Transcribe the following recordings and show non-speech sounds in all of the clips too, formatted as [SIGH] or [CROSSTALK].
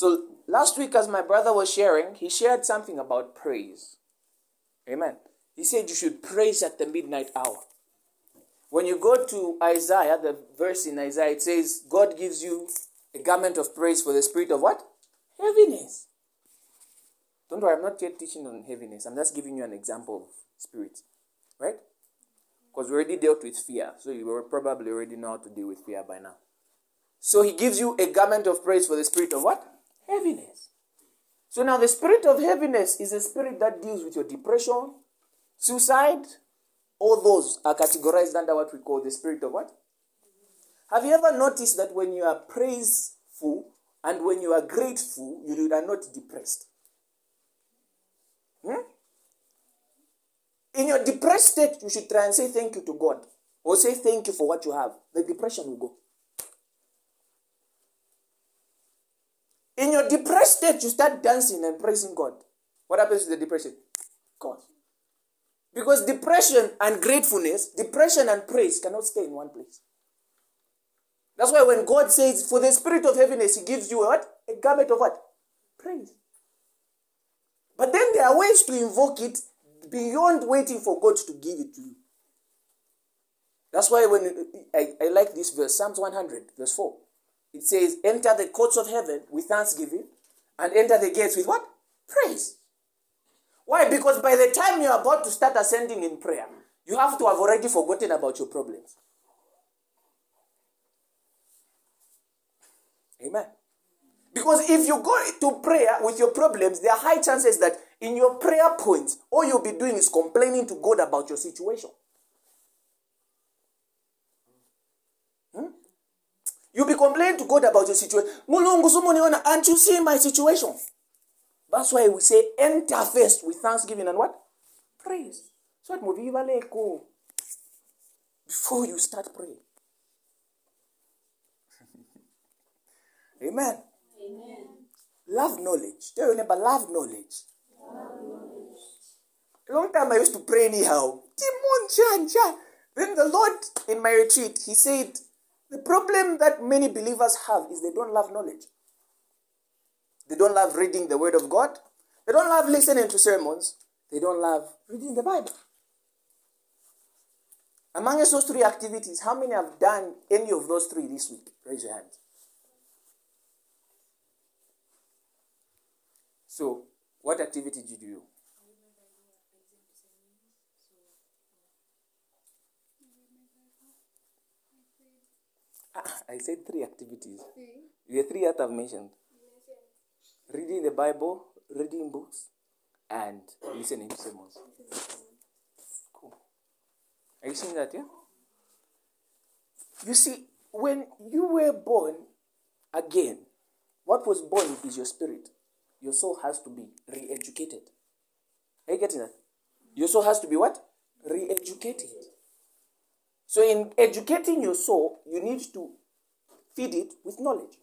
So last week, as my brother was sharing, he shared something about praise. Amen. He said you should praise at the midnight hour. When you go to Isaiah, the verse in Isaiah, it says, God gives you a garment of praise for the spirit of what? Heaviness. Don't worry, I'm not yet teaching on heaviness. I'm just giving you an example of spirit. Right? Because we already dealt with fear. So you probably already know how to deal with fear by now. So he gives you a garment of praise for the spirit of what? Heaviness. So now the spirit of heaviness is a spirit that deals with your depression, suicide. All those are categorized under what we call the spirit of what? Have you ever noticed that when you are praiseful and when you are grateful, you are not depressed? Hmm? In your depressed state, you should try and say thank you to God or say thank you for what you have. The depression will go. In your depressed state, you start dancing and praising God. What happens to the depression? God. Because depression and gratefulness, depression and praise cannot stay in one place. That's why when God says, for the spirit of heaviness, He gives you what? A garment of what? Praise. But then there are ways to invoke it beyond waiting for God to give it to you. That's why when I, I like this verse, Psalms 100, verse 4. It says, enter the courts of heaven with thanksgiving and enter the gates with what? Praise. Why? Because by the time you're about to start ascending in prayer, you have to have already forgotten about your problems. Amen. Because if you go to prayer with your problems, there are high chances that in your prayer points, all you'll be doing is complaining to God about your situation. You'll be complaining to God about your situation. And you see my situation? That's why we say enter first with thanksgiving and what? Praise. So what go before you start praying. [LAUGHS] Amen. Amen. Love knowledge. Tell your neighbor, love knowledge. Love knowledge. A long time I used to pray anyhow. Then the Lord in my retreat, He said, the problem that many believers have is they don't love knowledge. They don't love reading the Word of God. They don't love listening to sermons. They don't love reading the Bible. Among those three activities, how many have done any of those three this week? Raise your hand. So, what activity did you do? Ah, I said three activities. Three. The three that I've mentioned. Reading the Bible, reading books, and listening to sermons. Cool. Are you seeing that, yeah? You see, when you were born again, what was born is your spirit. Your soul has to be re educated. Are you getting that? Your soul has to be what? Re educated. So, in educating your soul, you need to feed it with knowledge.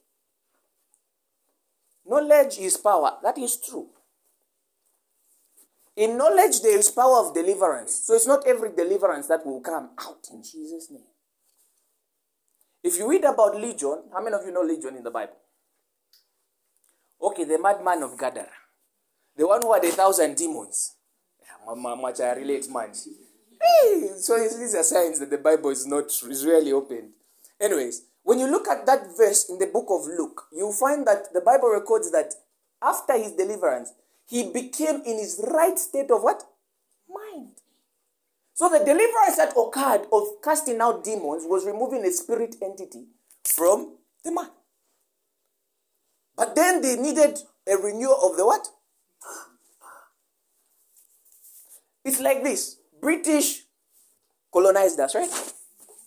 Knowledge is power. That is true. In knowledge, there is power of deliverance. So it's not every deliverance that will come out in Jesus' name. If you read about Legion, how many of you know Legion in the Bible? Okay, the madman of Gadara. The one who had a thousand demons. Much I relate much. [LAUGHS] So these are signs that the Bible is not is really opened. Anyways, when you look at that verse in the book of Luke, you find that the Bible records that after his deliverance, he became in his right state of what? Mind. So the deliverance that occurred of casting out demons was removing a spirit entity from the man. But then they needed a renewal of the what? It's like this. British colonized us, right?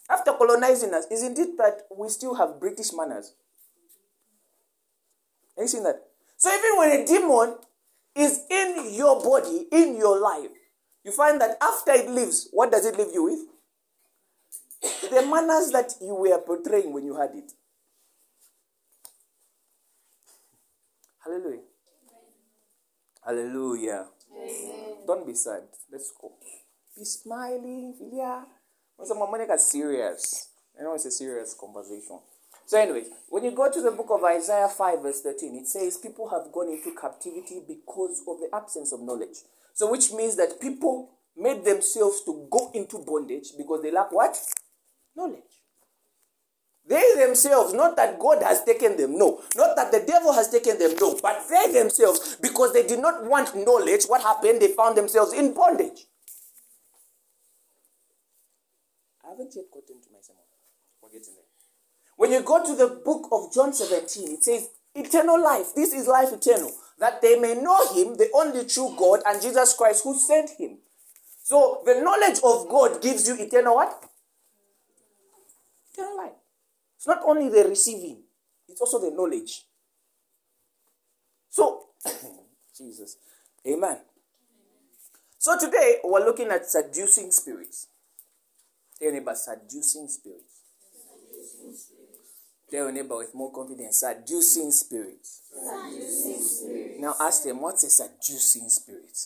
After colonizing us, isn't it that we still have British manners? Have you seen that? So even when a demon is in your body, in your life, you find that after it leaves, what does it leave you with? The manners that you were portraying when you had it. Hallelujah. Hallelujah. Amen. Don't be sad. Let's go. Be smiling. Yeah. When someone make serious, you know, it's a serious conversation. So, anyway, when you go to the book of Isaiah 5, verse 13, it says, People have gone into captivity because of the absence of knowledge. So, which means that people made themselves to go into bondage because they lack what? Knowledge. They themselves, not that God has taken them, no. Not that the devil has taken them, no. But they themselves, because they did not want knowledge, what happened? They found themselves in bondage. I haven't yet gotten to my sermon. We're getting there. When you go to the book of John 17, it says, Eternal life. This is life eternal. That they may know him, the only true God, and Jesus Christ who sent him. So the knowledge of God gives you eternal what? Eternal life. It's not only the receiving, it's also the knowledge. So, [COUGHS] Jesus. Amen. So today we're looking at seducing spirits. Tell neighbor, seducing spirits. Tell your neighbor with more confidence, seducing. Seducing spirits. Now ask them, what's a seducing spirit?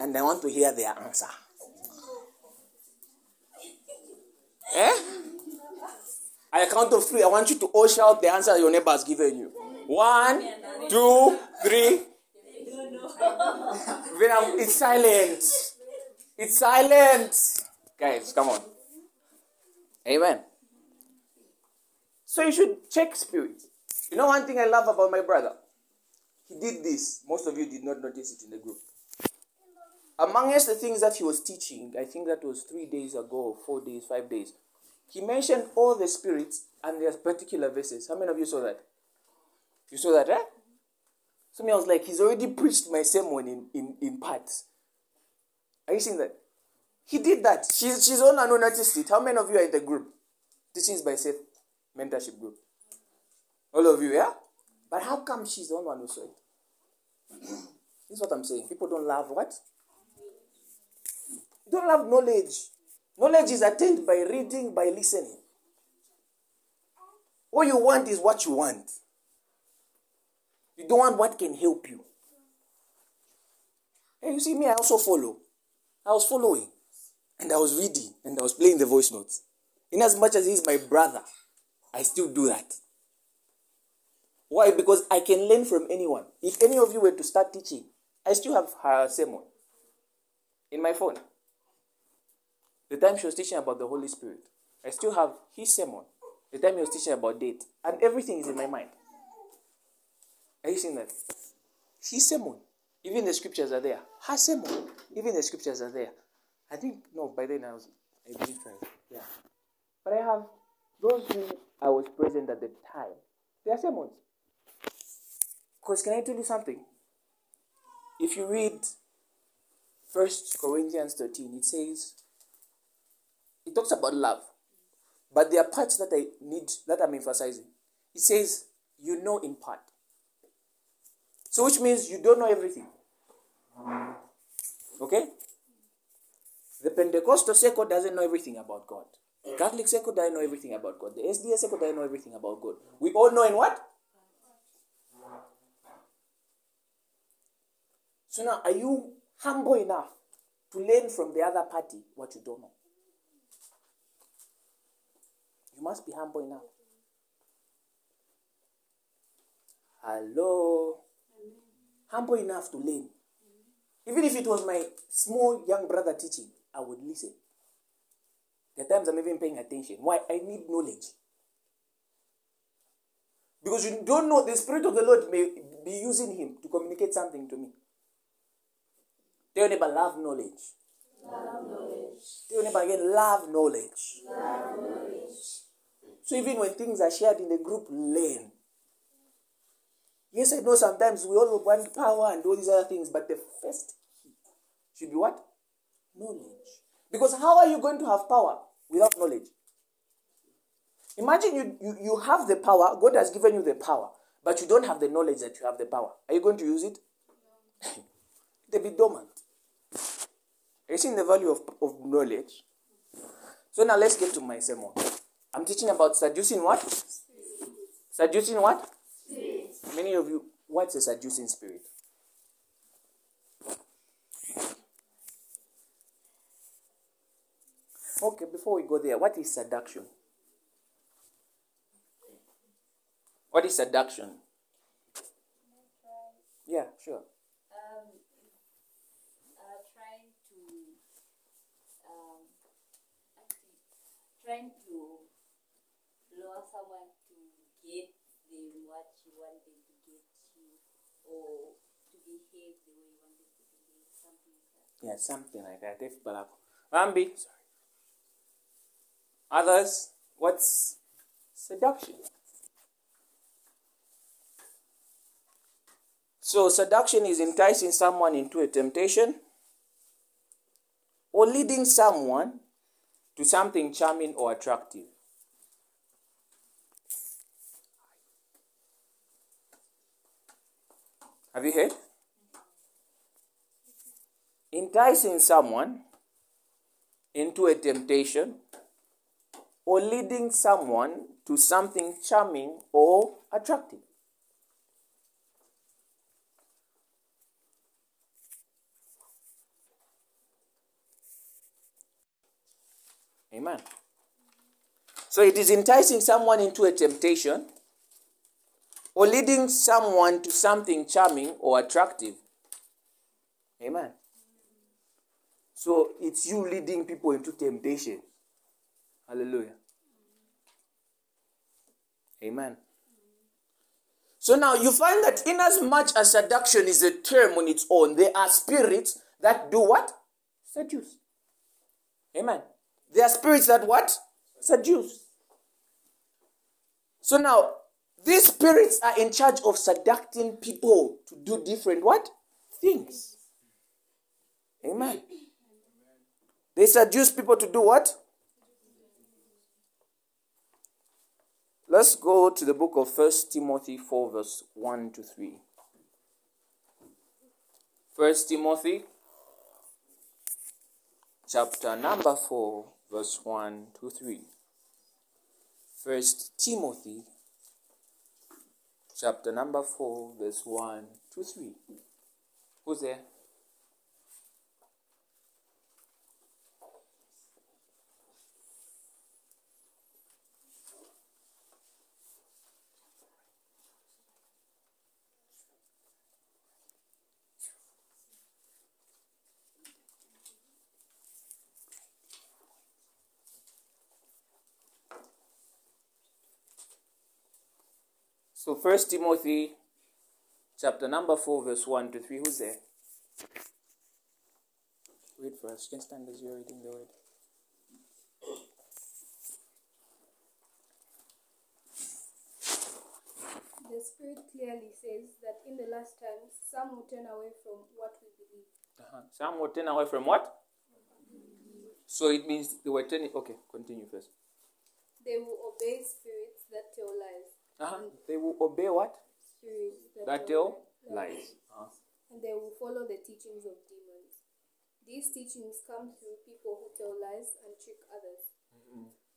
And I want to hear their answer. eh? I count of three. I want you to all shout the answer your neighbor has given you. One, two, three. It's silent. It's silent. Guys, come on. Amen. So you should check spirit. You know one thing I love about my brother? He did this. Most of you did not notice it in the group. Amongst the things that he was teaching, I think that was three days ago, four days, five days, he mentioned all the spirits and their particular verses. How many of you saw that? You saw that, right? So me, I was like, he's already preached my sermon in, in, in parts. Are you seeing that? He did that. She's, she's on and noticed it. How many of you are in the group? Teachings by Safe Mentorship Group. All of you, yeah? But how come she's the only one who saw it? This is what I'm saying. People don't love what? Don't love knowledge. Knowledge is attained by reading, by listening. All you want is what you want. You don't want what can help you. Hey, you see me, I also follow. I was following. And I was reading. And I was playing the voice notes. In as much as he's my brother, I still do that. Why? Because I can learn from anyone. If any of you were to start teaching, I still have her sermon in my phone. The time she was teaching about the Holy Spirit, I still have his sermon. The time he was teaching about date, and everything is in my mind. Are you seeing that? His sermon, even the scriptures are there. Her sermon, even the scriptures are there. I think no, by then I was I didn't try. Yeah, but I have those who I was present at the time. Their sermons. Because can I tell you something? If you read First Corinthians 13, it says it talks about love. But there are parts that I need that I'm emphasizing. It says, you know in part. So which means you don't know everything. Okay? The Pentecostal circle doesn't know everything about God. The Catholic circle doesn't know everything about God. The SDA circle doesn't know everything about God. We all know in what? So now, are you humble enough to learn from the other party what you don't know? You must be humble enough. Hello. Humble enough to learn. Even if it was my small young brother teaching, I would listen. There are times I'm even paying attention. Why? I need knowledge. Because you don't know, the Spirit of the Lord may be using him to communicate something to me. Tell your neighbor, love knowledge. Love knowledge. Tell your neighbor again, love knowledge. Love knowledge. So even when things are shared in the group, learn. Yes, I know sometimes we all want power and all these other things, but the first should be what? Knowledge. Because how are you going to have power without knowledge? Imagine you, you, you have the power, God has given you the power, but you don't have the knowledge that you have the power. Are you going to use it? [LAUGHS] They'll be dormant. Are you seeing the value of, of knowledge? So now let's get to my sermon. I'm teaching about seducing what? Seducing what? Many of you, what's a seducing spirit? Okay, before we go there, what is seduction? What is seduction? Yeah, sure. Um, uh, trying to, um, trying to lure someone to get them what you want them to get you, or to behave the way you want them to behave, something like that. Yeah, something like that. Rambi. Sorry. Others, what's seduction? So, seduction is enticing someone into a temptation or leading someone to something charming or attractive. Have you heard? Enticing someone into a temptation or leading someone to something charming or attractive. Amen. So it is enticing someone into a temptation or leading someone to something charming or attractive. Amen. So it's you leading people into temptation. Hallelujah. Amen. So now you find that in as much as seduction is a term on its own, there are spirits that do what? Seduce. Amen. There are spirits that what? Seduce. So now, these spirits are in charge of seducting people to do different what? Things. Amen. They seduce people to do what? Let's go to the book of First Timothy 4, verse 1 to 3. First Timothy chapter number 4, verse 1 to 3. First Timothy chapter number 4, verse 1 to 3. Who's there? So First Timothy chapter number 4, verse 1 to 3. Who's there? Read first. Just stand as you're reading the word. The Spirit clearly says that in the last times some will turn away from what we believe. Uh-huh. Some will turn away from what? So it means they were turning. Okay, continue first. They will obey spirits that tell lies. Uh-huh. They will obey what? Spirits that, tell lies. Uh-huh. And they will follow the teachings of demons. These teachings come through people who tell lies and trick others.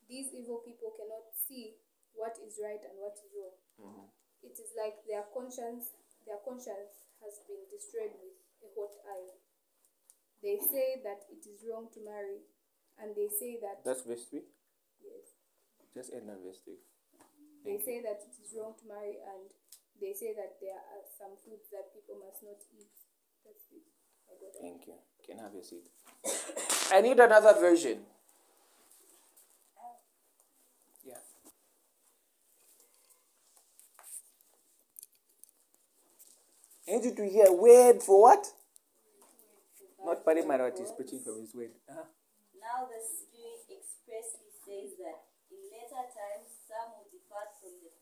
These evil people cannot see what is right and what is wrong. It is like their conscience, their conscience has been destroyed with a hot iron. They say that it is wrong to marry, and they say that That's verse 3. yes, Just end on verse 3. They say that it is wrong to marry, and they say that there are some foods that people must not eat. That's it. I got. Thank you. Can I have your seat? [COUGHS] I need another version. Yeah. I need you to hear word for what? Not Parimarot is preaching from his word. Uh-huh. Now the Spirit expressly says that in later times some will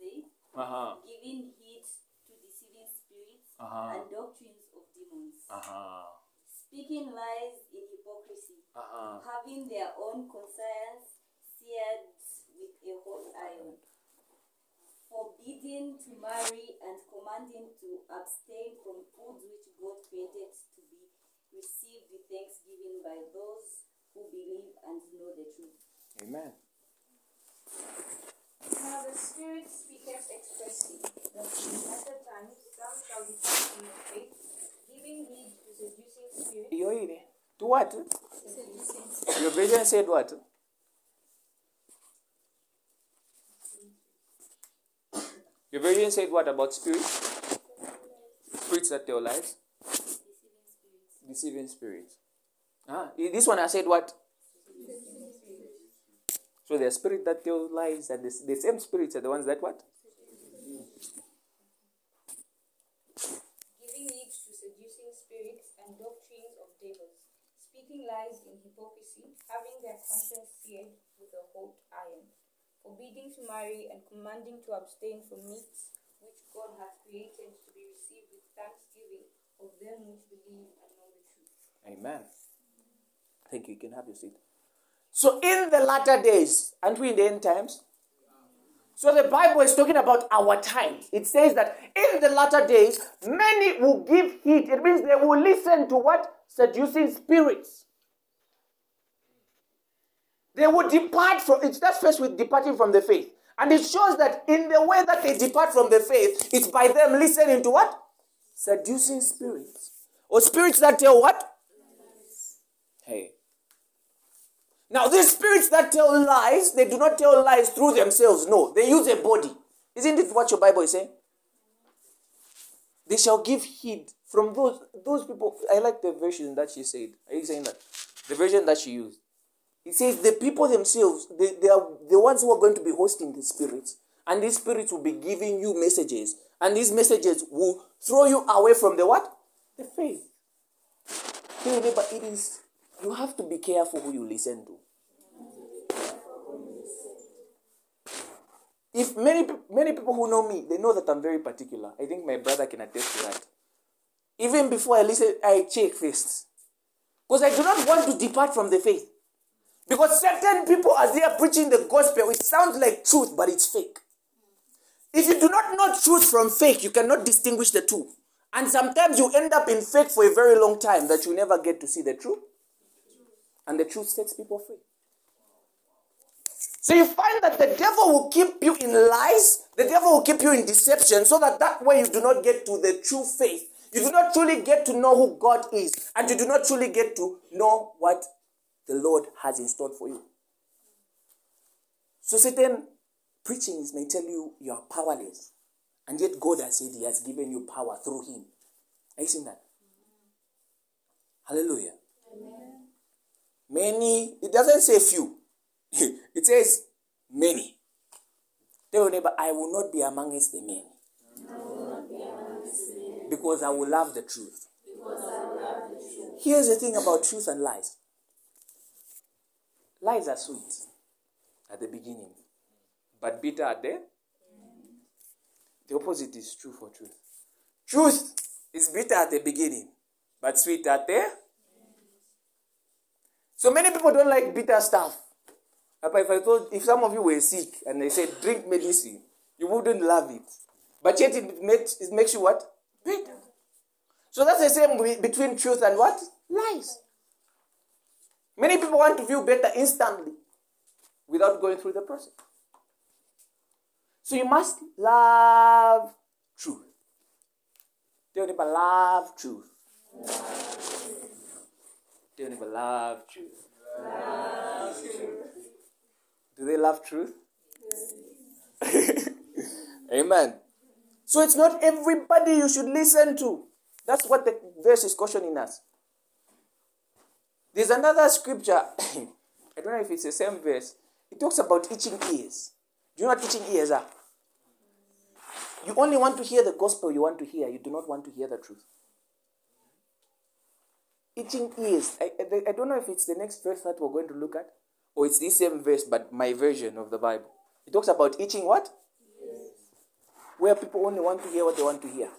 depart from the faith, Uh-huh. giving heed to deceiving spirits Uh-huh. and doctrines of demons, Uh-huh. speaking lies in hypocrisy, Uh-huh. having their own conscience seared with a hot iron, forbidding to marry and commanding to abstain from foods which God created to be received with thanksgiving by those who believe and know the truth. Amen. Now the Spirit speaketh expressly that in latter times some shall depart from the faith, giving heed to seducing spirits. To what? Your version said what? Your version said what about spirits? Spirits that tell lies? Deceiving spirits. Ah, this one I said what? So the spirit that tells lies and the, the same spirits are the ones that what? giving heed to seducing spirits and doctrines of devils, speaking lies in hypocrisy, having their conscience seared with a hot iron, forbidding to marry and commanding to abstain from meats which God hath created to be received with thanksgiving of them which believe and know the truth. Amen. Thank you. You can have your seat. So in the latter days, aren't we in the end times? So the Bible is talking about our time. It says that in the latter days, many will give heed. It means they will listen to what? Seducing spirits. They will depart from it starts first with departing from the faith. And it shows that in the way that they depart from the faith, it's by them listening to what? Seducing spirits. Or spirits that tell what? Hey. Now, these spirits that tell lies, they do not tell lies through themselves. No, they use a body. Isn't it what your Bible is saying? They shall give heed from those those people. I like the version that she said. Are you saying that? The version that she used. It says the people themselves, they, they are the ones who are going to be hosting the spirits. And these spirits will be giving you messages. And these messages will throw you away from the what? The faith. Neighbor, it is, you have to be careful who you listen to. If many, many people who know me, they know that I'm very particular. I think my brother can attest to that. Even before I listen, I check first. Because I do not want to depart from the faith. Because certain people, as they are preaching the gospel, it sounds like truth, but it's fake. If you do not know truth from fake, you cannot distinguish the two. And sometimes you end up in fake for a very long time that you never get to see the truth. And the truth sets people free. So you find that the devil will keep you in lies, the devil will keep you in deception, so that that way you do not get to the true faith. You do not truly get to know who God is, and you do not truly get to know what the Lord has in store for you. So certain preachings may tell you you are powerless, and yet God has said He has given you power through Him. Are you seeing that? Hallelujah. Many, it doesn't say few, [LAUGHS] it says many. Tell your neighbor, I will not be amongst the many. Because I will love the truth. Here's the thing about truth and lies lies are sweet at the beginning, but bitter at the The opposite is true for truth. Truth is bitter at the beginning, but sweet at the end. So many people don't like bitter stuff. But if I thought if some of you were sick and they said drink medicine, you wouldn't love it. But yet it makes it makes you what? Bitter. So that's the same between truth and what? Lies. Many people want to feel better instantly without going through the process. So you must love truth. Tell neighbor, love truth. Tell your neighbor, love truth. Do they love truth? [LAUGHS] Amen. So it's not everybody you should listen to. That's what the verse is cautioning us. There's another scripture. [COUGHS] I don't know if it's the same verse. It talks about itching ears. Do you know what itching ears are? You only want to hear the gospel you want to hear. You do not want to hear the truth. Itching ears. I, I, I don't know if it's the next verse that we're going to look at, or it's this same verse, but my version of the Bible. It talks about itching what? Where people only want to hear what they want to hear.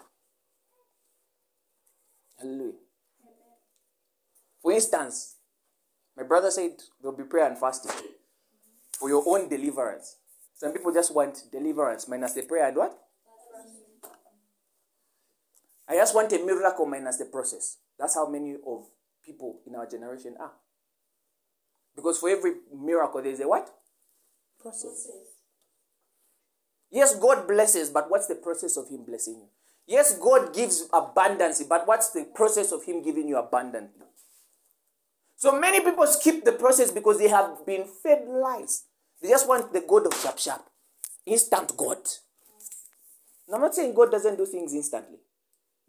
Hallelujah. For instance, my brother said there'll be prayer and fasting for your own deliverance. Some people just want deliverance minus the prayer and what? I just want a miracle minus the process. That's how many of people in our generation are. Because for every miracle, there's a what? Process. Yes, God blesses, but what's the process of Him blessing you? Yes, God gives abundance, but what's the process of Him giving you abundantly? So many people skip the process because they have been fed lies. They just want the God of sharp sharp, instant God. Now, I'm not saying God doesn't do things instantly.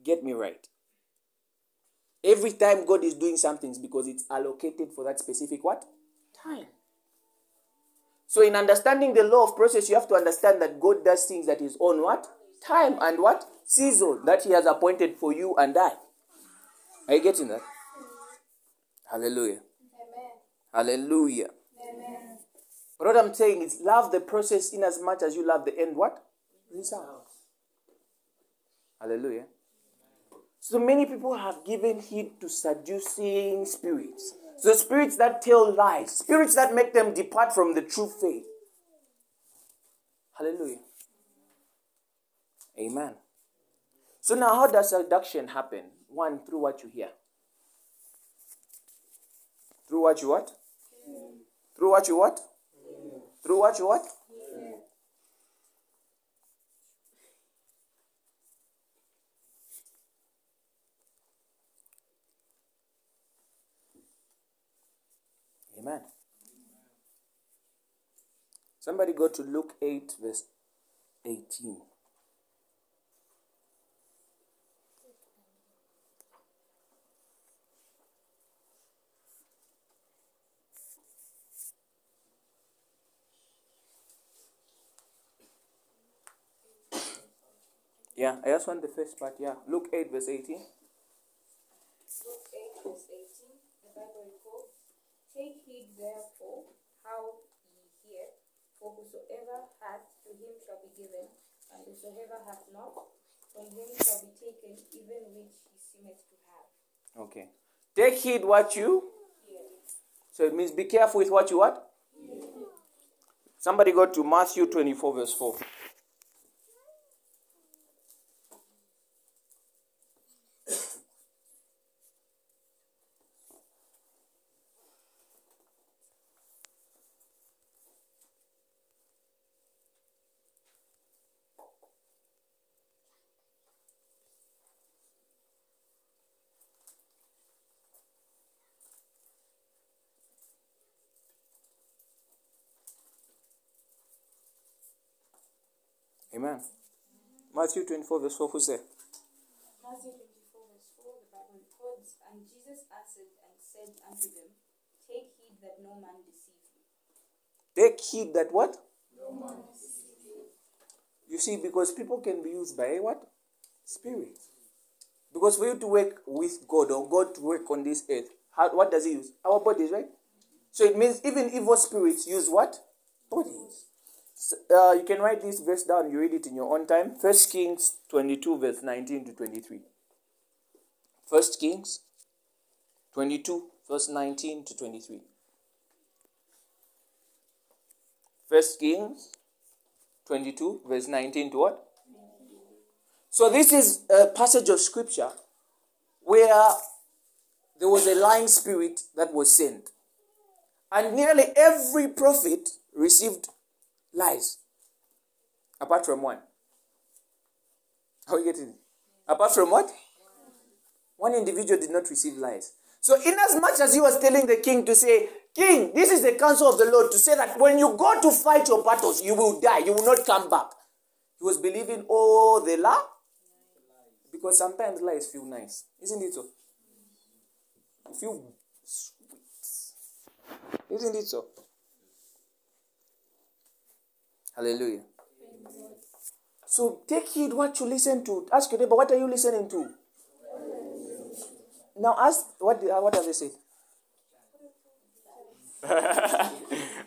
Get me right. Every time God is doing something it's because it's allocated for that specific what? Time. So in understanding the law of process, you have to understand that God does things that is on what? Time and what? Season that He has appointed for you and I. Are you getting that? Hallelujah. Amen. Hallelujah. Amen. But what I'm saying is love the process in as much as you love the end what? Result. Hallelujah. So many people have given heed to seducing spirits. So spirits that tell lies, spirits that make them depart from the true faith. Hallelujah. Amen. So now how does seduction happen? One, through what you hear. Through what you what? Through what you what? Through what you what? Amen. Somebody go to Luke 8, verse 18. Yeah, I just want the first part. Yeah, Luke 8, verse 18. Luke 8, verse 18, the Bible records, Take heed therefore how ye hear, for whosoever hath, to him shall be given, and whosoever hath not, from him shall be taken even which he seemeth to have. Okay. Take heed what you. So it means be careful with what you what? Somebody go to Matthew 24, verse 4. Amen. Matthew 24, verse 4. Who's there? Matthew 24, verse 4, the Bible records, And Jesus answered and said unto them, Take heed that no man deceive you. Take heed that what? No man deceive you. You see, because people can be used by a what? Spirit. Because for you to work with God or God to work on this earth, how, what does He use? Our bodies, right? So it means even evil spirits use what? Bodies. Uh, you can write this verse down. You read it in your own time. First Kings 22, verse 19 to 23. First Kings 22, verse 19 to 23. First Kings 22, verse 19 to what? So this is a passage of scripture where there was a lying spirit that was sent. And nearly every prophet received lies. Apart from one. How are you getting it? Apart from what? One individual did not receive lies. So, in as much as he was telling the king to say, King, this is the counsel of the Lord, to say that when you go to fight your battles, you will die, you will not come back. He was believing all the lie. Because sometimes lies feel nice. Isn't it so? You feel sweet. Isn't it so? Hallelujah. So take heed what you listen to. Ask your neighbor, what are you listening to? Now ask what the- what does it say?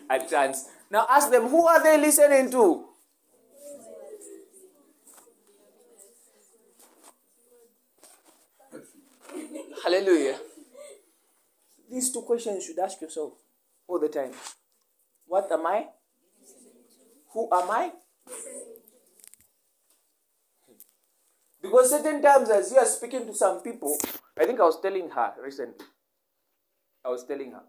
A chance. Now ask them, who are they listening to? Hallelujah. These two questions you should ask yourself all the time. What am I? Who am I? Because certain times, as you are speaking to some people, I think I was telling her recently. I was telling her.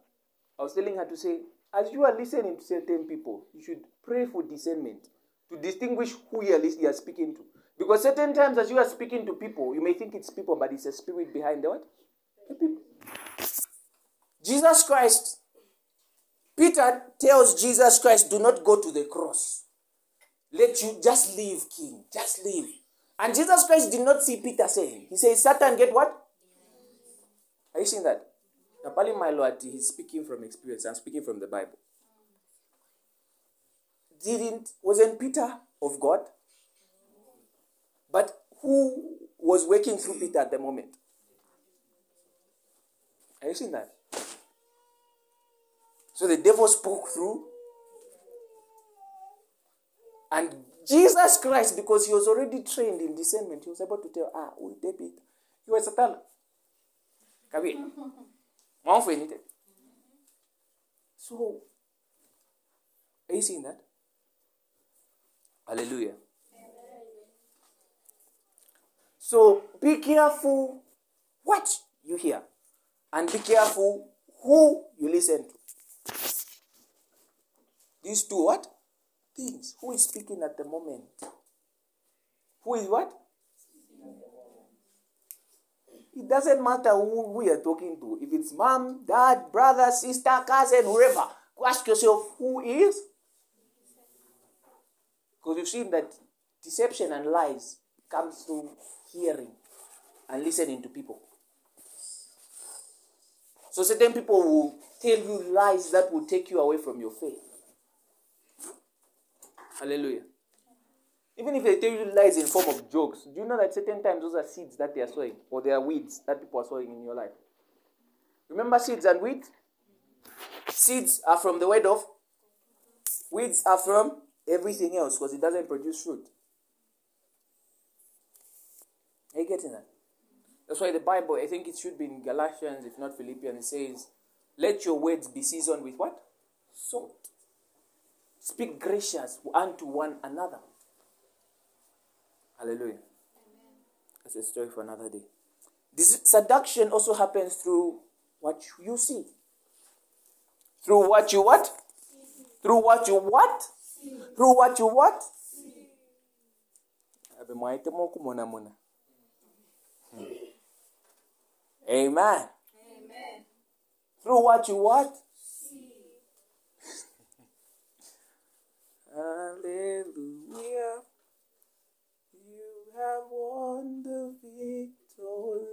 I was telling her to say, as you are listening to certain people, you should pray for discernment to distinguish who you are, you are speaking to. Because certain times, as you are speaking to people, you may think it's people, but it's a spirit behind the what? The people. Jesus Christ. Peter tells Jesus Christ, do not go to the cross. Let you just leave, king. Just leave. And Jesus Christ did not see Peter saying. He says, Satan, get what? Are you seeing that? Now, Pali my Lord, he's speaking from experience. I'm speaking from the Bible. Didn't wasn't Peter of God? But who was working through Peter at the moment? Are you seeing that? So the devil spoke through. And Jesus Christ, because he was already trained in discernment, he was able to tell, ah, we David, you were Satan. Come here. [LAUGHS] Mount for anything. So, are you seeing that? Hallelujah. So be careful what you hear and be careful who you listen to. These two what? Things. Who is speaking at the moment? Who is what? It doesn't matter who we are talking to. If it's mom, dad, brother, sister, cousin, whoever, ask yourself who is. Because you've seen that deception and lies comes through hearing and listening to people. So certain people will tell you lies that will take you away from your faith. Hallelujah. Even if they tell you lies in form of jokes, do you know that certain times those are seeds that they are sowing or they are weeds that people are sowing in your life? Remember seeds and weeds? Seeds are from the word of weeds are from everything else because it doesn't produce fruit. Are you getting that? That's why the Bible, I think it should be in Galatians, if not Philippians, it says, Let your words be seasoned with what? Salt. Speak gracious unto one another. Hallelujah. That's a story for another day. This seduction also happens through what you see. Through what you what? Through what you what? Through what you what? Abe mwaite moku mona mona. Hmm. Amen. Amen. Through what you what? Hallelujah. You have won the victory.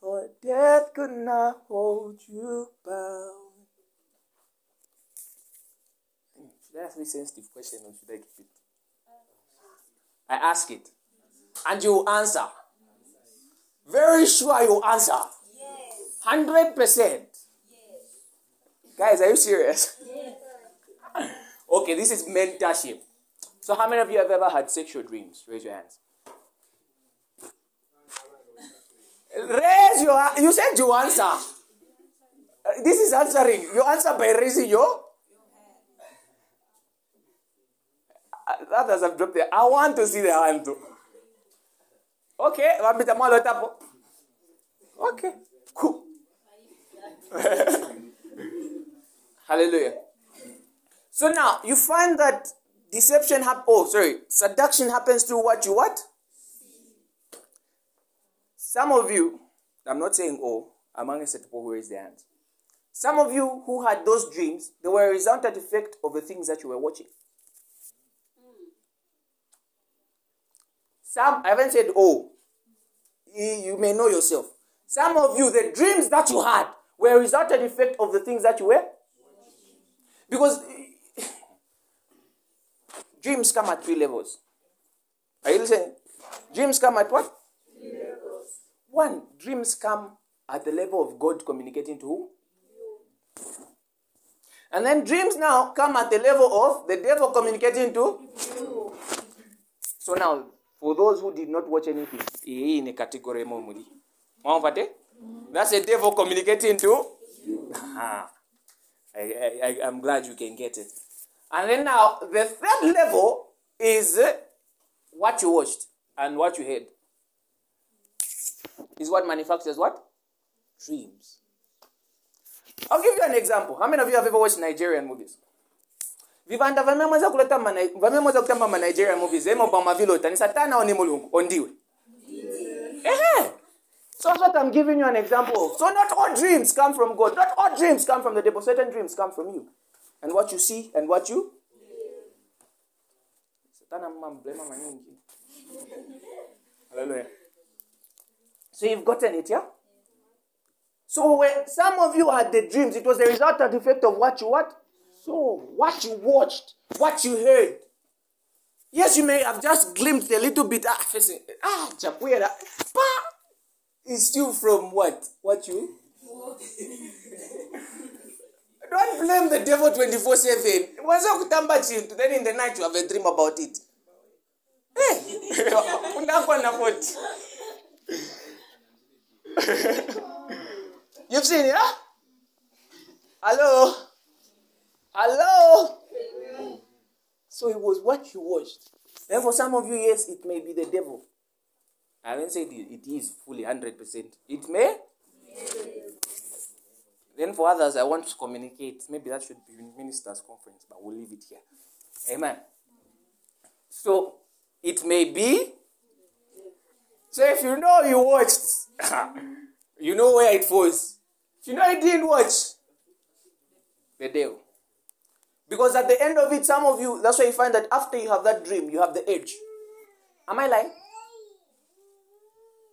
For death could not hold you bound. Should I ask me a sensitive question or should I keep it? I ask it. And you answer. Very sure you answer. Hundred percent. Yes. Guys, are you serious? Okay, this is mentorship. So, how many of you have ever had sexual dreams? Raise your hands. Raise your. You said you answer. Uh, This is answering. You answer by raising your. Uh, Others have dropped there. I want to see the hand. Okay. Okay, cool. [LAUGHS] Hallelujah. So now you find that deception hap- oh sorry, seduction happens through what you what? Some of you, I'm not saying all, among the people who raised their hands. Some of you who had those dreams, they were a resultant effect of the things that you were watching. Some, I haven't said. Oh, you, you may know yourself. Some of you, the dreams that you had were a resultant effect of the things that you were. Because dreams come at three levels. Are you listening? Dreams come at what? One, dreams come at the level of God communicating to who? And then dreams now come at the level of the devil communicating to You. So now, for those who did not watch anything, eh, hii ni category momuri. Mwampate? That's the devil communicating to. [LAUGHS] I, I, I, I'm glad you can get it. And then now, the third level is what you watched and what you heard. Is what manufactures what? Dreams. I'll give you an example. How many of you have ever watched Nigerian movies? vivanda vamemweza kutamba ma Nigerian movies emo pamavilota ni satana au ni mulungu ondiwe. So that's what I'm giving you an example of. So not all dreams come from God. Not all dreams come from the devil. Certain dreams come from you. And what you see and what you so you've gotten it yeah? So when some of you had the dreams it was the result and effect of what you what? So what you watched what you heard. Yes you may have just glimpsed a little bit. Ah facing ah chapuera pa it's still from what? What you [LAUGHS] don't blame the devil 24 7 waza kutamba chintu then in the night you have a dream about it. Hey! [LAUGHS] Unakona 40 [LAUGHS] you've seen it yeah hello? Hello? So it was what you watched. Then for some of you yes it may be the devil. I haven't said it, it is fully 100% it may then for others, I want to communicate. Maybe that should be ministers' conference, but we'll leave it here. Amen. So it may be. So if you know you watched, [COUGHS] you know where it was. If you know you didn't watch, the devil. Because at the end of it, some of you, that's why you find that after you have that dream, you have the edge. Am I lying?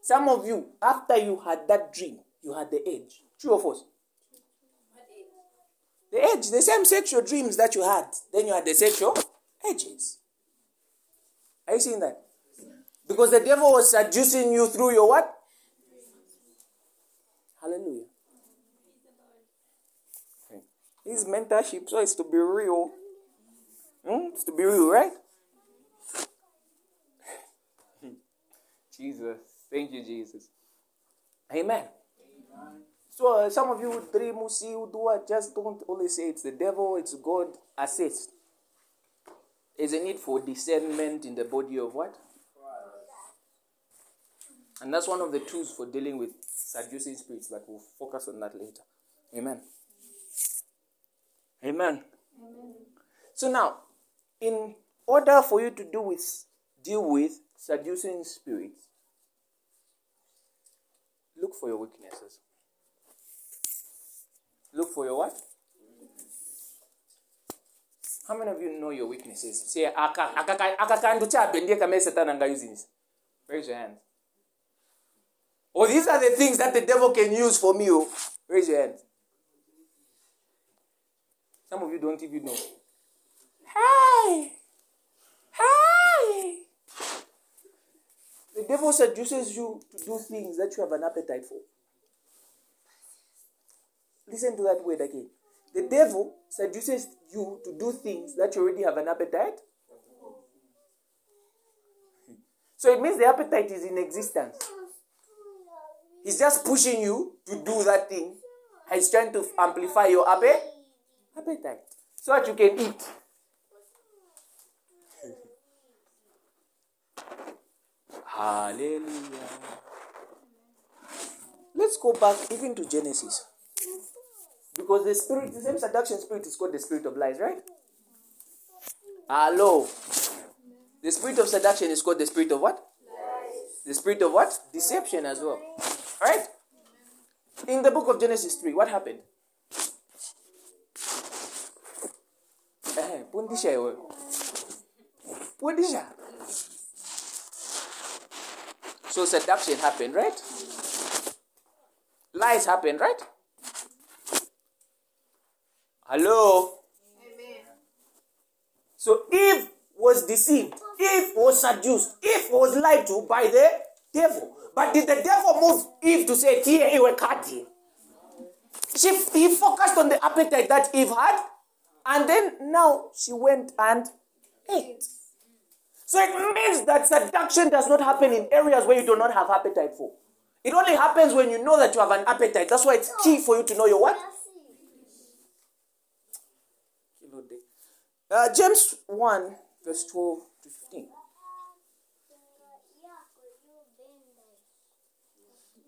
Some of you, after you had that dream, you had the edge. True or false? The edge, the same sexual dreams that you had, then you had the sexual edges. Are you seeing that? Because the devil was seducing you through your what? Hallelujah. Okay. This mentorship, so it's to be real. Hmm? It's to be real, right? [LAUGHS] Jesus. Thank you, Jesus. Amen. So uh, some of you dream, see, do what, just don't always say it's the devil, it's God. Assist. There's a need for discernment in the body of what? And that's one of the tools for dealing with seducing spirits, but we'll focus on that later. Amen. Amen. So now, in order for you to do with deal with seducing spirits, look for your weaknesses. Look for your what? How many of you know your weaknesses? Say, "Aka- akaka- akakandu chabe ndiye angayuzinisa." Raise your hand. Oh, these are the things that the devil can use for me. oh. Raise your hand. Some of you don't even know. Hey! Hey! The devil seduces you to do things that you have an appetite for. Listen to that word again. The devil seduces you to do things that you already have an appetite. So it means the appetite is in existence. He's just pushing you to do that thing. He's trying to amplify your appe- appetite so that you can eat. [LAUGHS] Hallelujah. Let's go back even to Genesis. Because the spirit, the same seduction spirit is called the spirit of lies, right? Hello. The spirit of seduction is called the spirit of what? The spirit of what? Deception as well. Right? In the book of Genesis 3, what happened? Eh, Pundisha. Pundisha. So seduction happened, right? Lies happened, right? Hello? So Eve was deceived. Eve was seduced. Eve was lied to by the devil. But did the devil move Eve to say, Tia cut kati? She, he focused on the appetite that Eve had. And then now she went and ate. So it means that seduction does not happen in areas where you do not have appetite for. It only happens when you know that you have an appetite. That's why it's key for you to know your what? Uh, James 1, verse 12 to 15.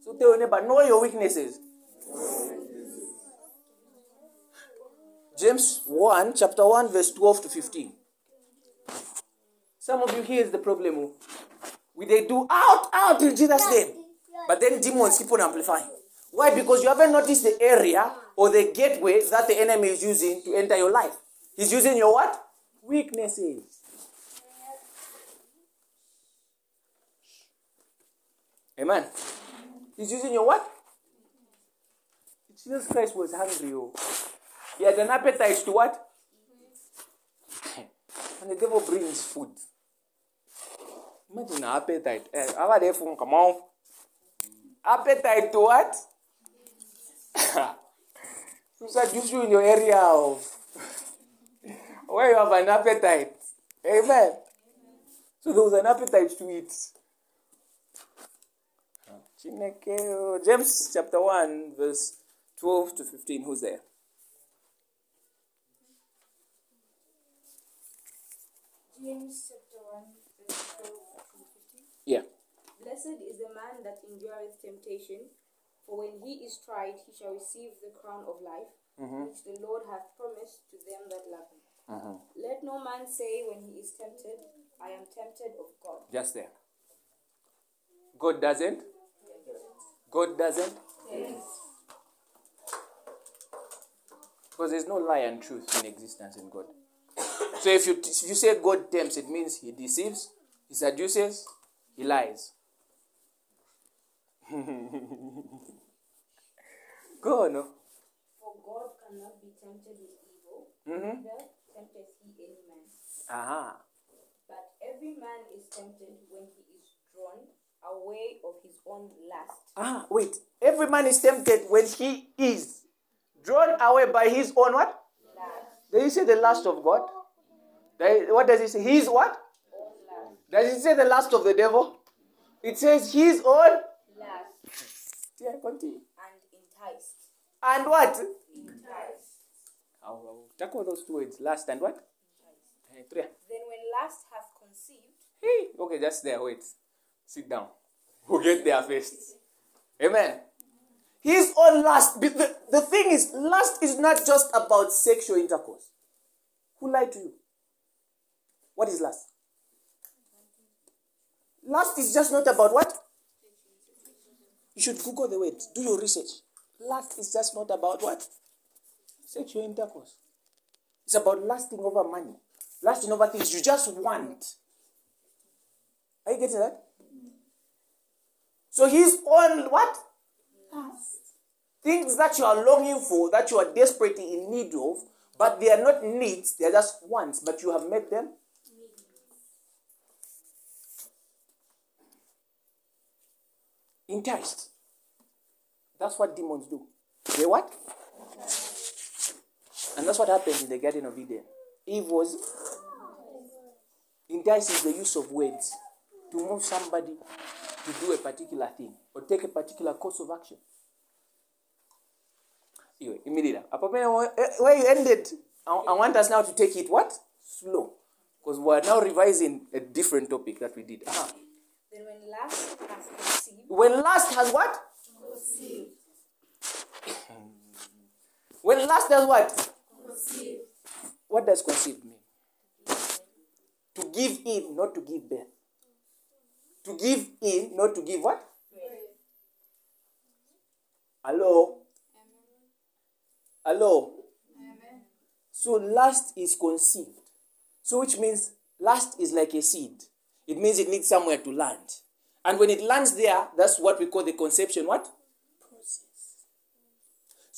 So tell your neighbor, know your weaknesses. James 1, chapter 1, verse 12 to 15. Some of you, here's the problem. oh. We they do out, out in Jesus' name. But then demons keep on amplifying. Why? Because you haven't noticed the area or the gateway that the enemy is using to enter your life. He's using your what? Weaknesses. Amen. He's using your what? Jesus Christ was hungry. Oh. He had an appetite to what? [LAUGHS] and the devil brings food. Imagine appetite. Eh, Our devil come on. Appetite to what? [LAUGHS] to said you in your area of where you have an appetite. Amen. So there was an appetite to eat. Oh, James chapter 1, verse 12 to 15. Who's there? James chapter 1, verse 12 to 15. Yeah. Blessed is the man that endureth temptation, for when he is tried, he shall receive the crown of life, mm-hmm. which the Lord hath promised to them that love him. Let no man say when he is tempted, I am tempted of God. Just there. God doesn't? God doesn't? Yes. Because there's no lie and truth in existence in God. So if you, if you say God tempts, it means he deceives, he seduces, he lies. [LAUGHS] Go on. no? For God cannot be tempted with evil, Mhm. Tempteth he any man. Aha. But every man is tempted when he is drawn away of his own lust. Ah, wait. Every man is tempted when he is drawn away by his own what? Lust. Does he say the lust of God? What does he say? His what? Does it say the lust of the devil? It says his own. Lust. Yeah, continue. And enticed. And what? Enticed. Tackle those two words. Last and what? Eh, three. Then when last hath conceived, Hey, okay, just there. Wait. Sit down. We'll get there first. Amen. His own lust. But The, the thing is, lust is not just about sexual intercourse. Who lied to you? What is lust? Lust is just not about what? You should Google the word. Do your research. Lust is just not about what? Sexual intercourse. It's about lasting over money, lasting over things you just want. Are you getting that? So he's on what? Things that you are longing for, that you are desperately in need of, but they are not needs, they are just wants, but you have made them. Enticed. That's what demons do. They what? And that's what happened in the Garden of Eden. Eve was entice is the use of words to move somebody to do a particular thing or take a particular course of action. Anyway, immediately. Where you ended, I, I want us now to take it what? Slow. Because we are now revising a different topic that we did. Aha. then when last hath conceived, When lust has what? When last has what? What does conceive mean? To give in, not to give birth. To give in, not to give what? Hello? Hello? So lust is conceived. So which means lust is like a seed. It means it needs somewhere to land. And when it lands there, that's what we call the conception what?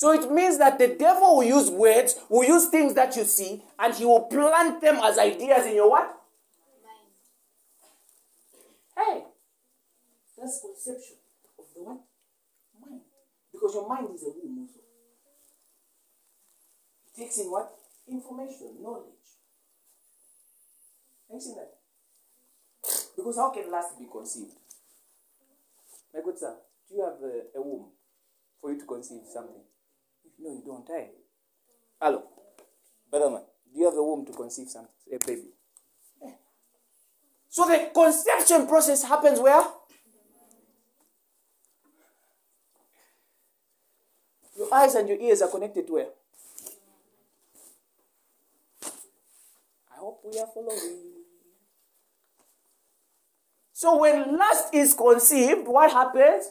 So it means that the devil will use words, will use things that you see, and he will plant them as ideas in your what? Mind. Hey, that's conception of the what? Mind. Because your mind is a womb also. It takes in what? Information, knowledge. Have you seen that? Because how can lust be conceived? My good sir, do you have a, a womb for you to conceive something? No, you don't, eh? Hello. Brother man, do you have a womb to conceive something? A baby? So the conception process happens where? Your eyes and your ears are connected to where? I hope we are following. So when lust is conceived, what happens?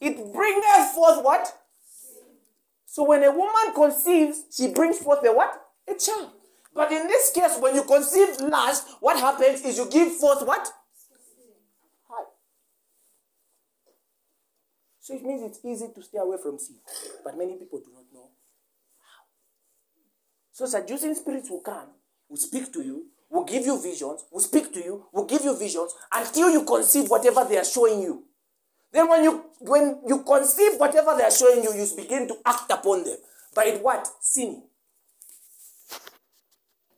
It bringeth forth what? So when a woman conceives, she brings forth a what? A child. But in this case, when you conceive lust, what happens is you give forth what? So it means it's easy to stay away from sin. But many people do not know how. So seducing spirits will come, will speak to you, will give you visions, will speak to you, will give you visions until you conceive whatever they are showing you. Then when you when you conceive whatever they are showing you, you begin to act upon them. By what? Sinning.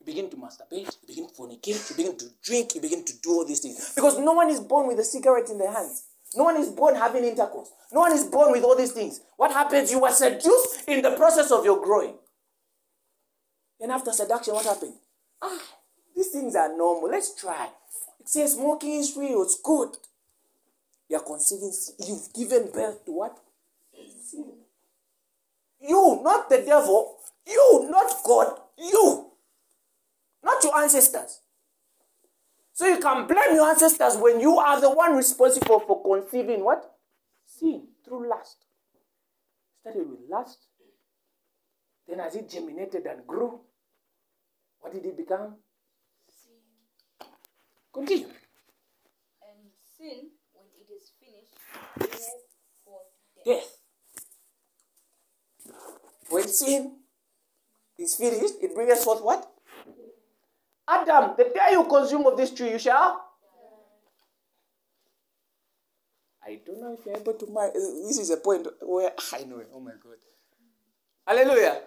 You begin to masturbate, you begin to fornicate, you begin to drink, you begin to do all these things. Because no one is born with a cigarette in their hands. No one is born having intercourse. No one is born with all these things. What happens? You were seduced in the process of your growing. And after seduction, what happened? Ah, these things are normal. Let's try. It says smoking is real. It's good. You're conceiving. You've given birth to what? Sin. You, not the devil. You, not God. You. Not your ancestors. So you can blame your ancestors when you are the one responsible for conceiving what? Sin through lust. Started with lust. Then as it germinated and grew, what did it become? Continue. And sin, when it is finished, bringeth forth death. When sin is finished, it brings forth what? Adam, the day you consume of this tree, you shall. I don't know if you're able to marry. This is a point where [LAUGHS] I know. Oh my God. Hallelujah.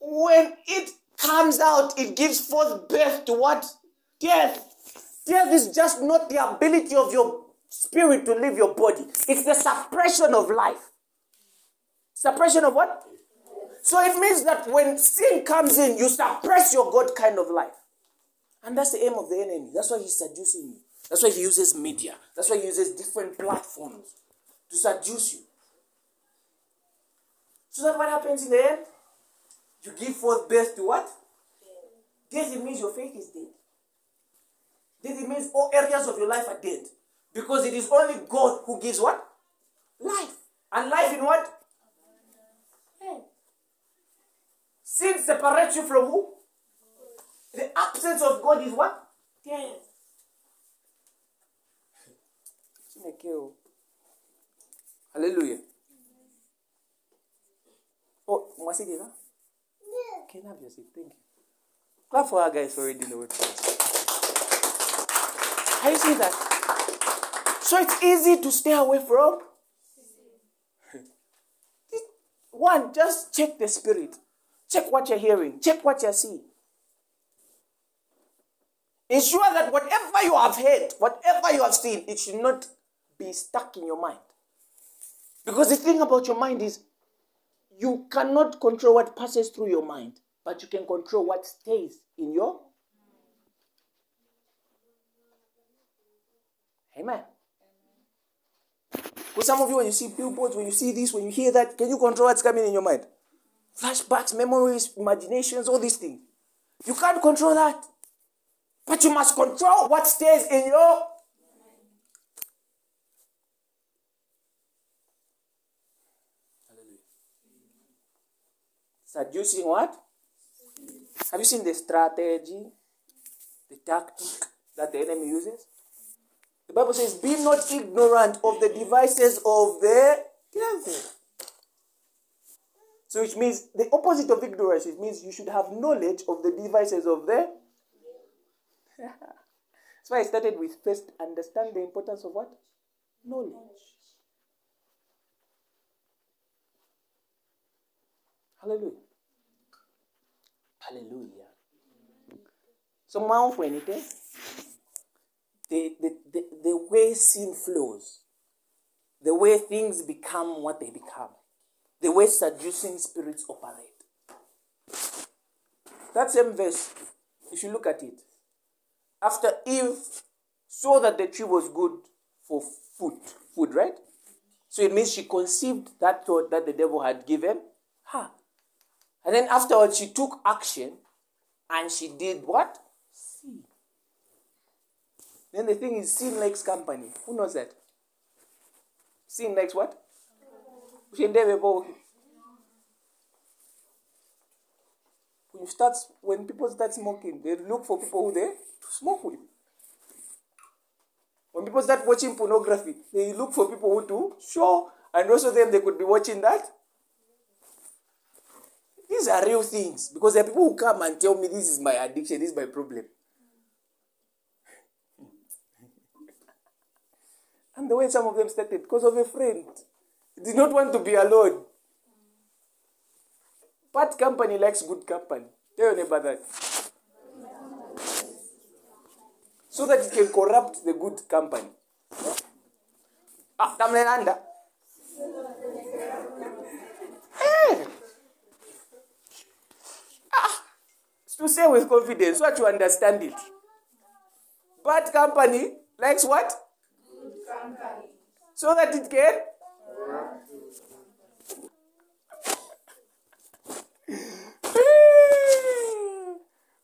When it comes out, it gives forth birth to what? Death. Death is just not the ability of your spirit to leave your body, it's the suppression of life. Suppression of what? So it means that when sin comes in, you suppress your God kind of life. And that's the aim of the enemy. That's why he's seducing you. That's why he uses media. That's why he uses different platforms to seduce you. So that what happens in the end? You give forth birth to what? Death, it means your faith is dead. Death, means all areas of your life are dead. Because it is only God who gives what? Life. And life in what? Sin separates you from who? The absence of God is what? Death. Chineke. Hallelujah. Oh, Mwasidira? Can I have your seat? Thank you. Clap for our guys for reading the word. Are you seeing that? So it's easy to stay away from. [LAUGHS] One, just check the spirit. Check what you're hearing. Check what you're seeing. Ensure that whatever you have heard, whatever you have seen, it should not be stuck in your mind. Because the thing about your mind is you cannot control what passes through your mind, but you can control what stays in your mind. Amen. Because some of you, when you see billboards, when you see this, when you hear that, can you control what's coming in your mind? Flashbacks, memories, imaginations, all these things. You can't control that. But you must control what stays in your. Seducing what? Have you seen the strategy, the tactic that the enemy uses? The Bible says, Be not ignorant of the devices of the devil. So, which means the opposite of ignorance, it means you should have knowledge of the devices of the. [LAUGHS] That's why I started with first understand the importance of what? Knowledge. Hallelujah. Hallelujah. So, Mount Wenite, the, the, the, the way sin flows, the way things become what they become, the way seducing spirits operate. That same verse, if you look at it, after Eve saw that the tree was good for food, food, right? So it means she conceived that thought that the devil had given her. And then afterwards, she took action and she did what? Then the thing is, sin likes company. Who knows that? Sin likes what? When you start, when people start smoking, they look for people who they smoke with. When When people start watching pornography, they look for people who do show, and also them they could be watching that. These are real things because there are people who come and tell me this is my addiction, this is my problem. And the way some of them started, because of a friend, did not want to be alone. Bad company likes good company. Tell your neighbor that. So that it can corrupt the good company. Ah, tamlenanda. Eh. Ah, to say with confidence, so that you understand it. Bad company likes what? So that it can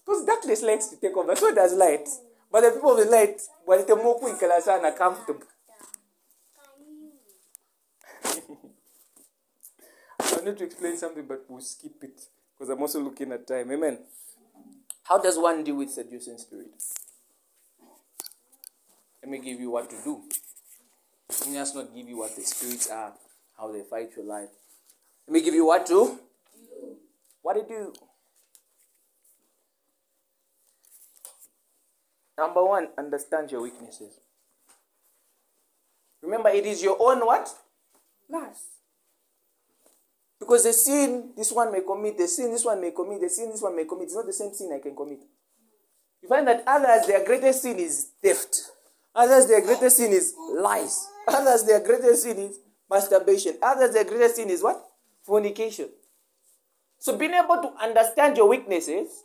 Because darkness likes to take over, so does light. But the people the light, walitemoku ikala sana comfortable. I need to explain something, but we'll skip it because I'm also looking at time. Amen. How does one deal with seducing spirit? Let me give you what to do. Just not give you what the spirits are, how they fight your life. Let me give you what to what to do. Number one, understand your weaknesses. Remember, it is your own what? Lust. Because the sin this one may commit, the sin this one may commit, the sin this one may commit, it's not the same sin I can commit. You find that others, their greatest sin is theft. Others, their greatest sin is lies. Others, their greatest sin is masturbation. Others, their greatest sin is what? Fornication. So being able to understand your weaknesses,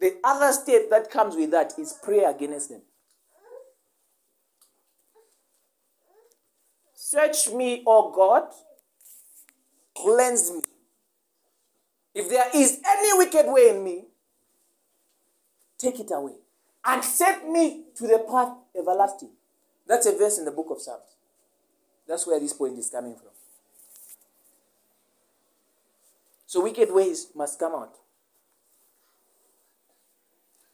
the other step that comes with that is prayer against them. Search me, O God, cleanse me. If there is any wicked way in me, take it away. And set me to the path everlasting. That's a verse in the book of Psalms. That's where this point is coming from. So wicked ways must come out.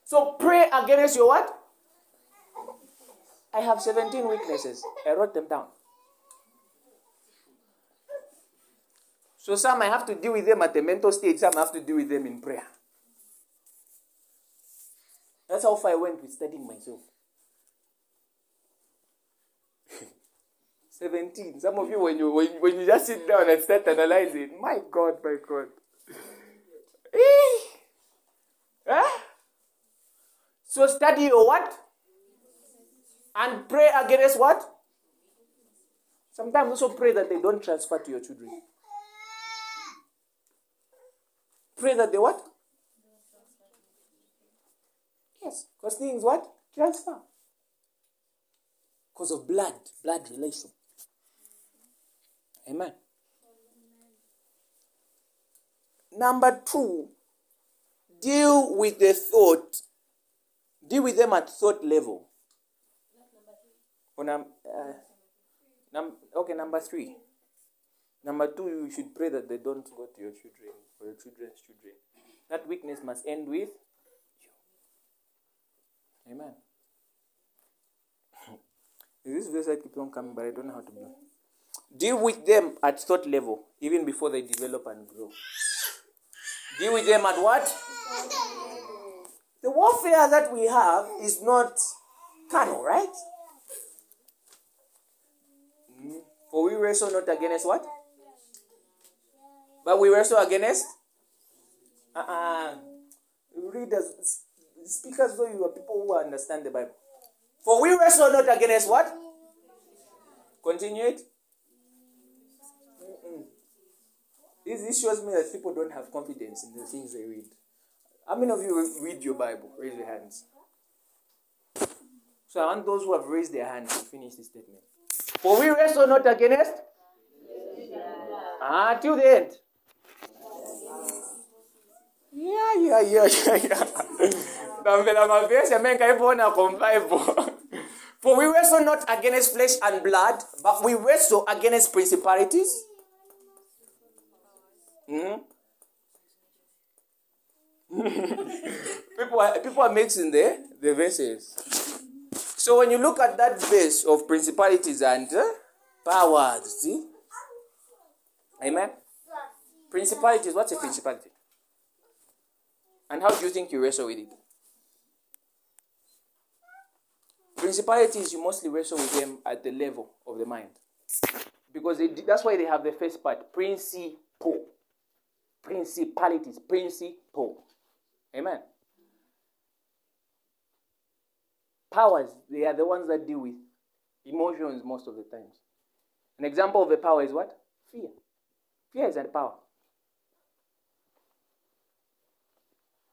So pray against your what? I have 17 weaknesses. I wrote them down. So some I have to deal with them at the mental stage, some I have to deal with them in prayer. That's how far I went with studying myself. 17. Some of you, when you, when, when you just sit down and start analyzing, my God, my God. Eh? So study your what? And pray against what? Sometimes also pray that they don't transfer to your children. Pray that they what? Yes, because things what? Transfer. Because of blood, blood relation. Amen. Number two, deal with the thought. Deal with them at thought level. Or num- uh, num- okay, number three. Number two, you should pray that they don't go to your children or your children's children. That weakness must end with you. Amen. Is [LAUGHS] this verse I keep on coming, but I don't know how to do. Deal with them at thought level, even before they develop and grow. Deal with them at what? The warfare that we have is not carnal, right? Mm. For we wrestle not against what? But we wrestle against? Uh-uh. Readers, speak as though you are people who understand the Bible. For we wrestle not against what? Continue it. This, this shows me that people don't have confidence in the things they read. How many of you read your Bible? Raise your hands. So I want those who have raised their hands to finish this statement. For we wrestle not against? Ah, till the end. Yeah, yeah, yeah, yeah, yeah. For we wrestle not against flesh and blood, but we wrestle against principalities. Hmm? people, are, people are mixing the, the verses. So when you look at that verse of principalities and uh, powers, see? Amen? Principalities, what's a principality? And how do you think you wrestle with it? Principalities, you mostly wrestle with them at the level of the mind. Because they, that's why they have the first part principle. Principalities, principle. Amen. Powers, they are the ones that deal with emotions most of the times. An example of a power is what? Fear. Fear is a power.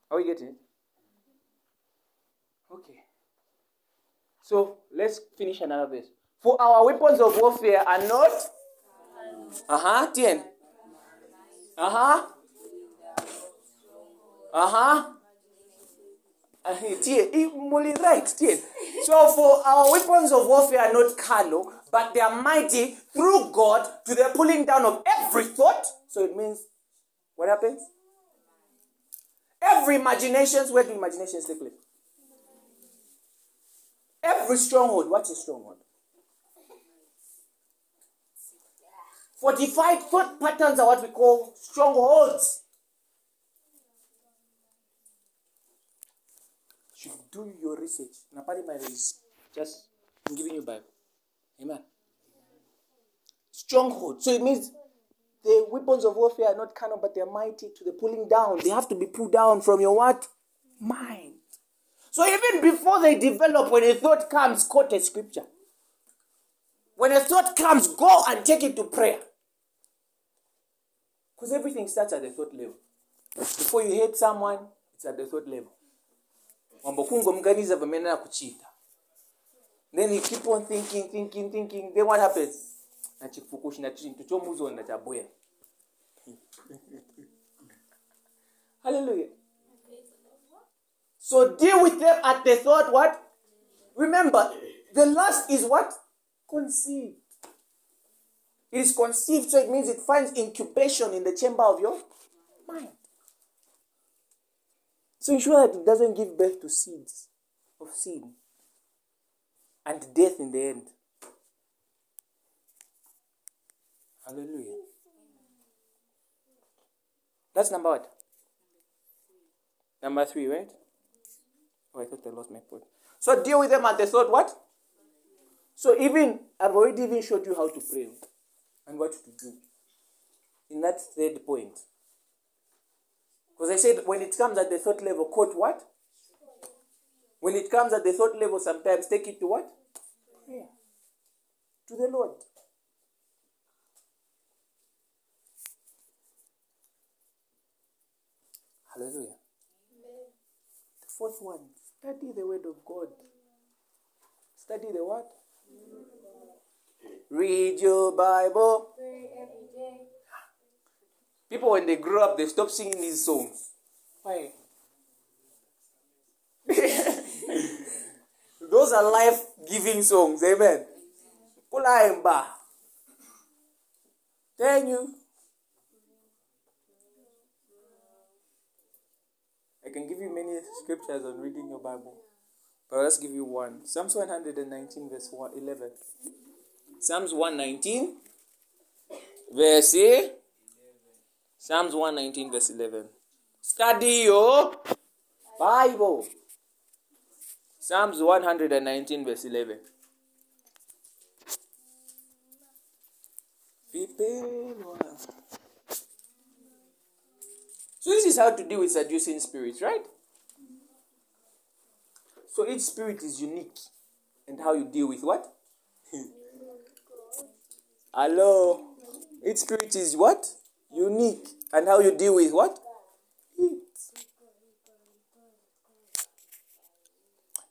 Are we getting it? Okay. So let's finish another verse. For our weapons of warfare are not. Uh huh. Tien. Uh huh. Uh huh. Uh. Eh. So for our weapons of warfare are not carnal, but they are mighty through God to the pulling down of every thought. So it means what happens? Every imaginations, where do imaginations take place? Every stronghold. What's a stronghold? Fortified thought patterns are what we call strongholds. You do your research. Napari is just I'm giving you Bible. Amen. Stronghold. So it means the weapons of warfare are not carnal, but they are mighty to the pulling down. They have to be pulled down from your what? Mind. So even before they develop, when a thought comes, quote a scripture. When a thought comes, go and take it to prayer. Because everything starts at the thought level. Before you hate someone, it's at the thought level. Mambo kungomganiza vamene kuchita. Then you keep on thinking, thinking, thinking. Then what happens? Na chifukushi na chintu chomuzonda chabwera. [LAUGHS] Hallelujah. So deal with them at the thought what? Remember, the lust is what? Conceived. It is conceived, so it means it finds incubation in the chamber of your mind. So ensure that it doesn't give birth to seeds of sin and death in the end. Hallelujah. That's number what? Number three, right? Oh, I thought I lost my point. So deal with them at the thought what? So even I've already even showed you how to pray and what to do. In that third point. Because I said when it comes at the thought level, quote what? When it comes at the thought level, sometimes take it to what? To the Lord. Hallelujah. The fourth one, study the word of God. Study the what? Read your Bible. People, when they grow up, they stop singing these songs. Why? [LAUGHS] Those are life giving songs. Amen. Thank you. I can give you many scriptures on reading your Bible. But let's give you one. Psalms 119, verse 1, 11. Psalms 119, verse eh? Psalms 119, verse 11. Study your Bible. Psalms 119, verse 11. So this is how to deal with seducing spirits, right? So each spirit is unique. And how you deal with what? [LAUGHS] Hello. Each spirit is what? Unique. And how you deal with what? It.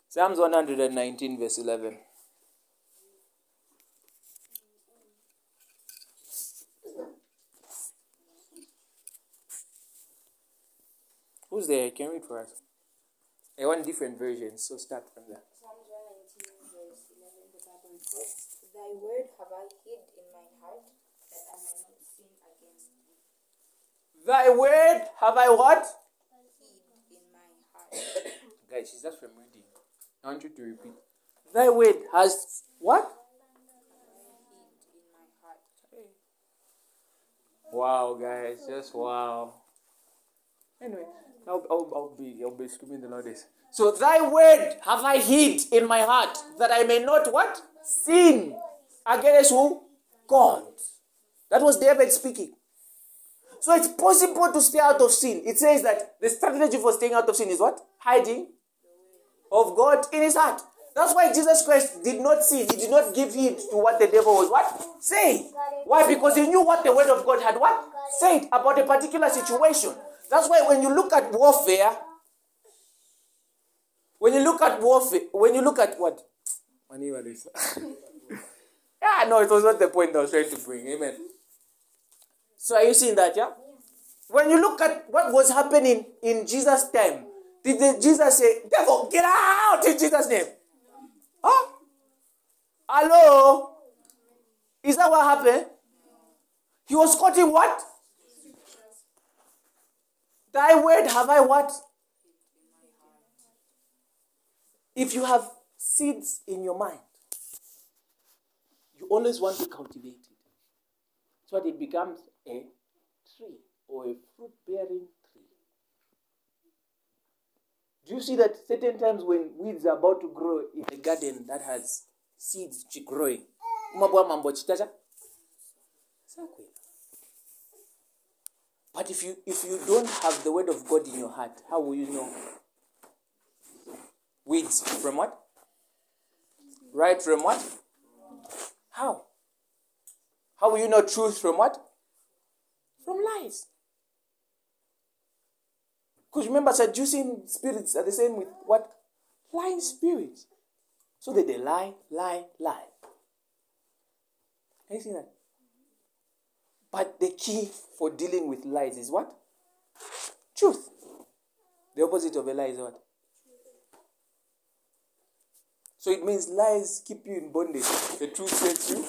Psalms 119, verse 11. Who's there? Can read for us. I want different versions, so start from there. Psalms 119, verse 11, the Bible records, Thy word have I hid in mine heart, that I might not sin against thee. Thy word have I what? In my heart. Guys, she's just from reading. I want you to repeat. Thy word has what? Wow, guys, just wow. Anyway, I'll, I'll, I'll be I'll be screaming the loudest. So thy word have I hid in my heart that I may not what? Sin against who? God. That was David speaking. So it's possible to stay out of sin. It says that the strategy for staying out of sin is what? Hiding of God in his heart. That's why Jesus Christ did not sin. He did not give heed to what the devil was what? Saying. Why? Because he knew what the word of God had what? Said about a particular situation. That's why when you look at warfare, when you look at warfare, when you look at what? [LAUGHS] yeah, no, it was not the point I was trying to bring. Amen. So are you seeing that, yeah? When you look at what was happening in Jesus' time, did the, Jesus say, devil, get out in Jesus' name? Huh? Hello? Is that what happened? He was quoting what? Thy word have I what? If you have seeds in your mind, you always want to cultivate it. So it becomes a tree or a fruit bearing tree. Do you see that certain times when weeds are about to grow in a garden that has seeds growing? But if you if you don't have the word of God in your heart, how will you know? Weeds from what? Right from what? How? How will you know truth from what? From lies. Because remember, seducing spirits are the same with what? Lying spirits. So that they lie, lie, lie. Can you see that? But the key for dealing with lies is what? Truth. The opposite of a lie is what? So it means lies keep you in bondage. The truth sets you.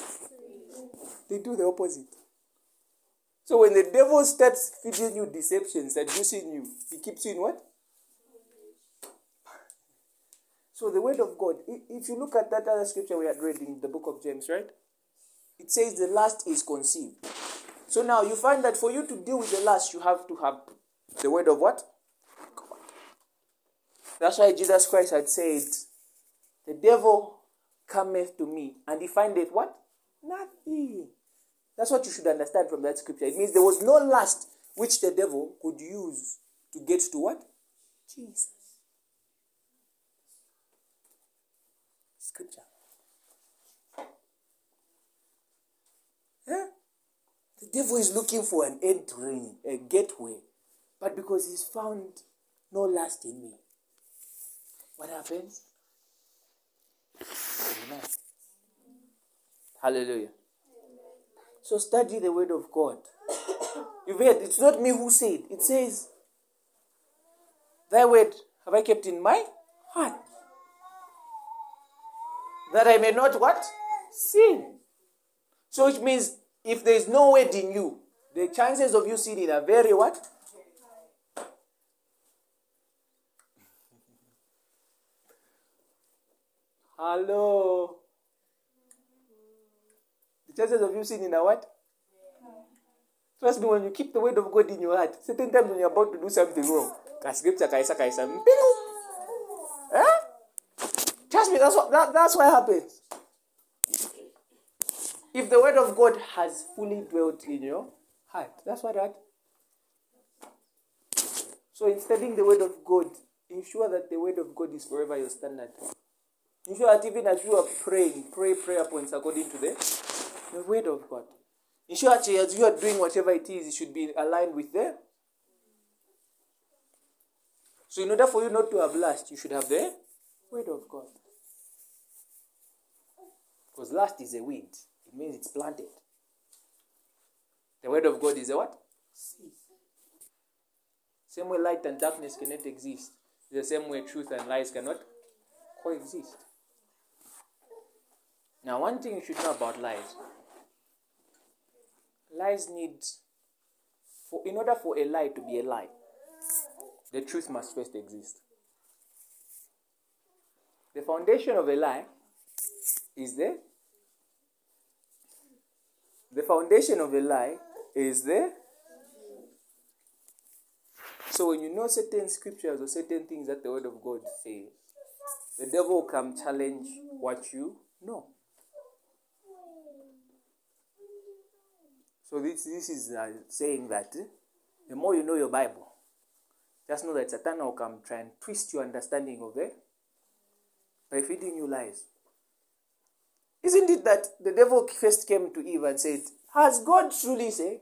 They do the opposite. So when the devil starts feeding you deception, seducing you, he keeps you in what? So the word of God, if you look at that other scripture we had read in the book of James, right? It says the last is conceived. So now you find that for you to deal with the last, you have to have the word of what? God. That's why Jesus Christ had said, The devil cometh to me, and he findeth what? Nothing. That's what you should understand from that scripture. It means there was no lust which the devil could use to get to what? Jesus. Scripture. Yeah? The devil is looking for an entry, a gateway. But because he's found no lust in me, what happens? Amen. Hallelujah. So study the word of God. You've heard, it's not me who said. It says, Thy word have I kept in my heart. That I may not what? Sin. So it means if there is no word in you, the chances of you sinning are very what? Hello. The chances of you sinning are what? Trust me, when you keep the word of God in your heart, certain times when you're about to do something wrong, ka scripture kaisa kaisa mpinu. Eh? Trust me, that's what that, that's what happens. If the word of God has fully dwelt in your heart, that's what that. So in studying the word of God, ensure that the word of God is forever your standard. Ensure that even as you are praying, pray prayer points according to the, the word of God. Ensure that as you are doing whatever it is, it should be aligned with the. So in order for you not to have lust, you should have the word of God. Because lust is a weed. It means it's planted. The word of God is a what? Same way light and darkness cannot exist. The same way truth and lies cannot coexist. Now, one thing you should know about lies. Lies need, for in order for a lie to be a lie, the truth must first exist. The foundation of a lie is there. The foundation of a lie is there. So when you know certain scriptures or certain things that the word of God says, the devil come challenge what you know. So this this is uh, saying that eh, the more you know your Bible, just know that Satan will come try and twist your understanding of it by feeding you lies. Isn't it that the devil first came to Eve and said, Has God truly said?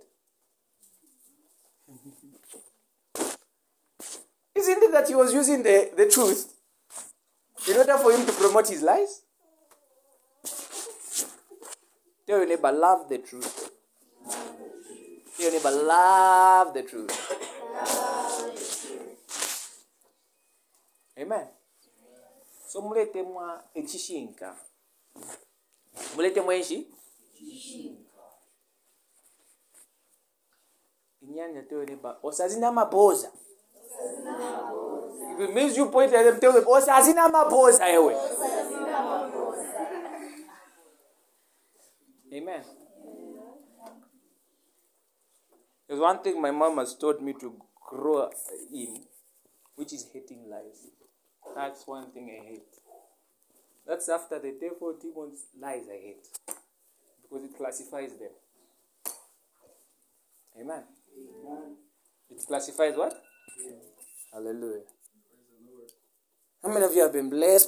[LAUGHS] Isn't it that he was using the, the truth in order for him to promote his lies? Tell your neighbor, love the truth. Tell your neighbor, love the truth. Amen. So mulete mwa echishinka. Mulete mwenshi? Inyanya tell your neighbor, osazina maboza. If it means you point at them, tell them, osazina maboza. Amen. There's one thing my mom has taught me to grow in, which is hating lies. That's one thing I hate. That's after the devil demons lies I hate. Because it classifies them. Amen. It classifies what? Hallelujah. How many of you have been blessed by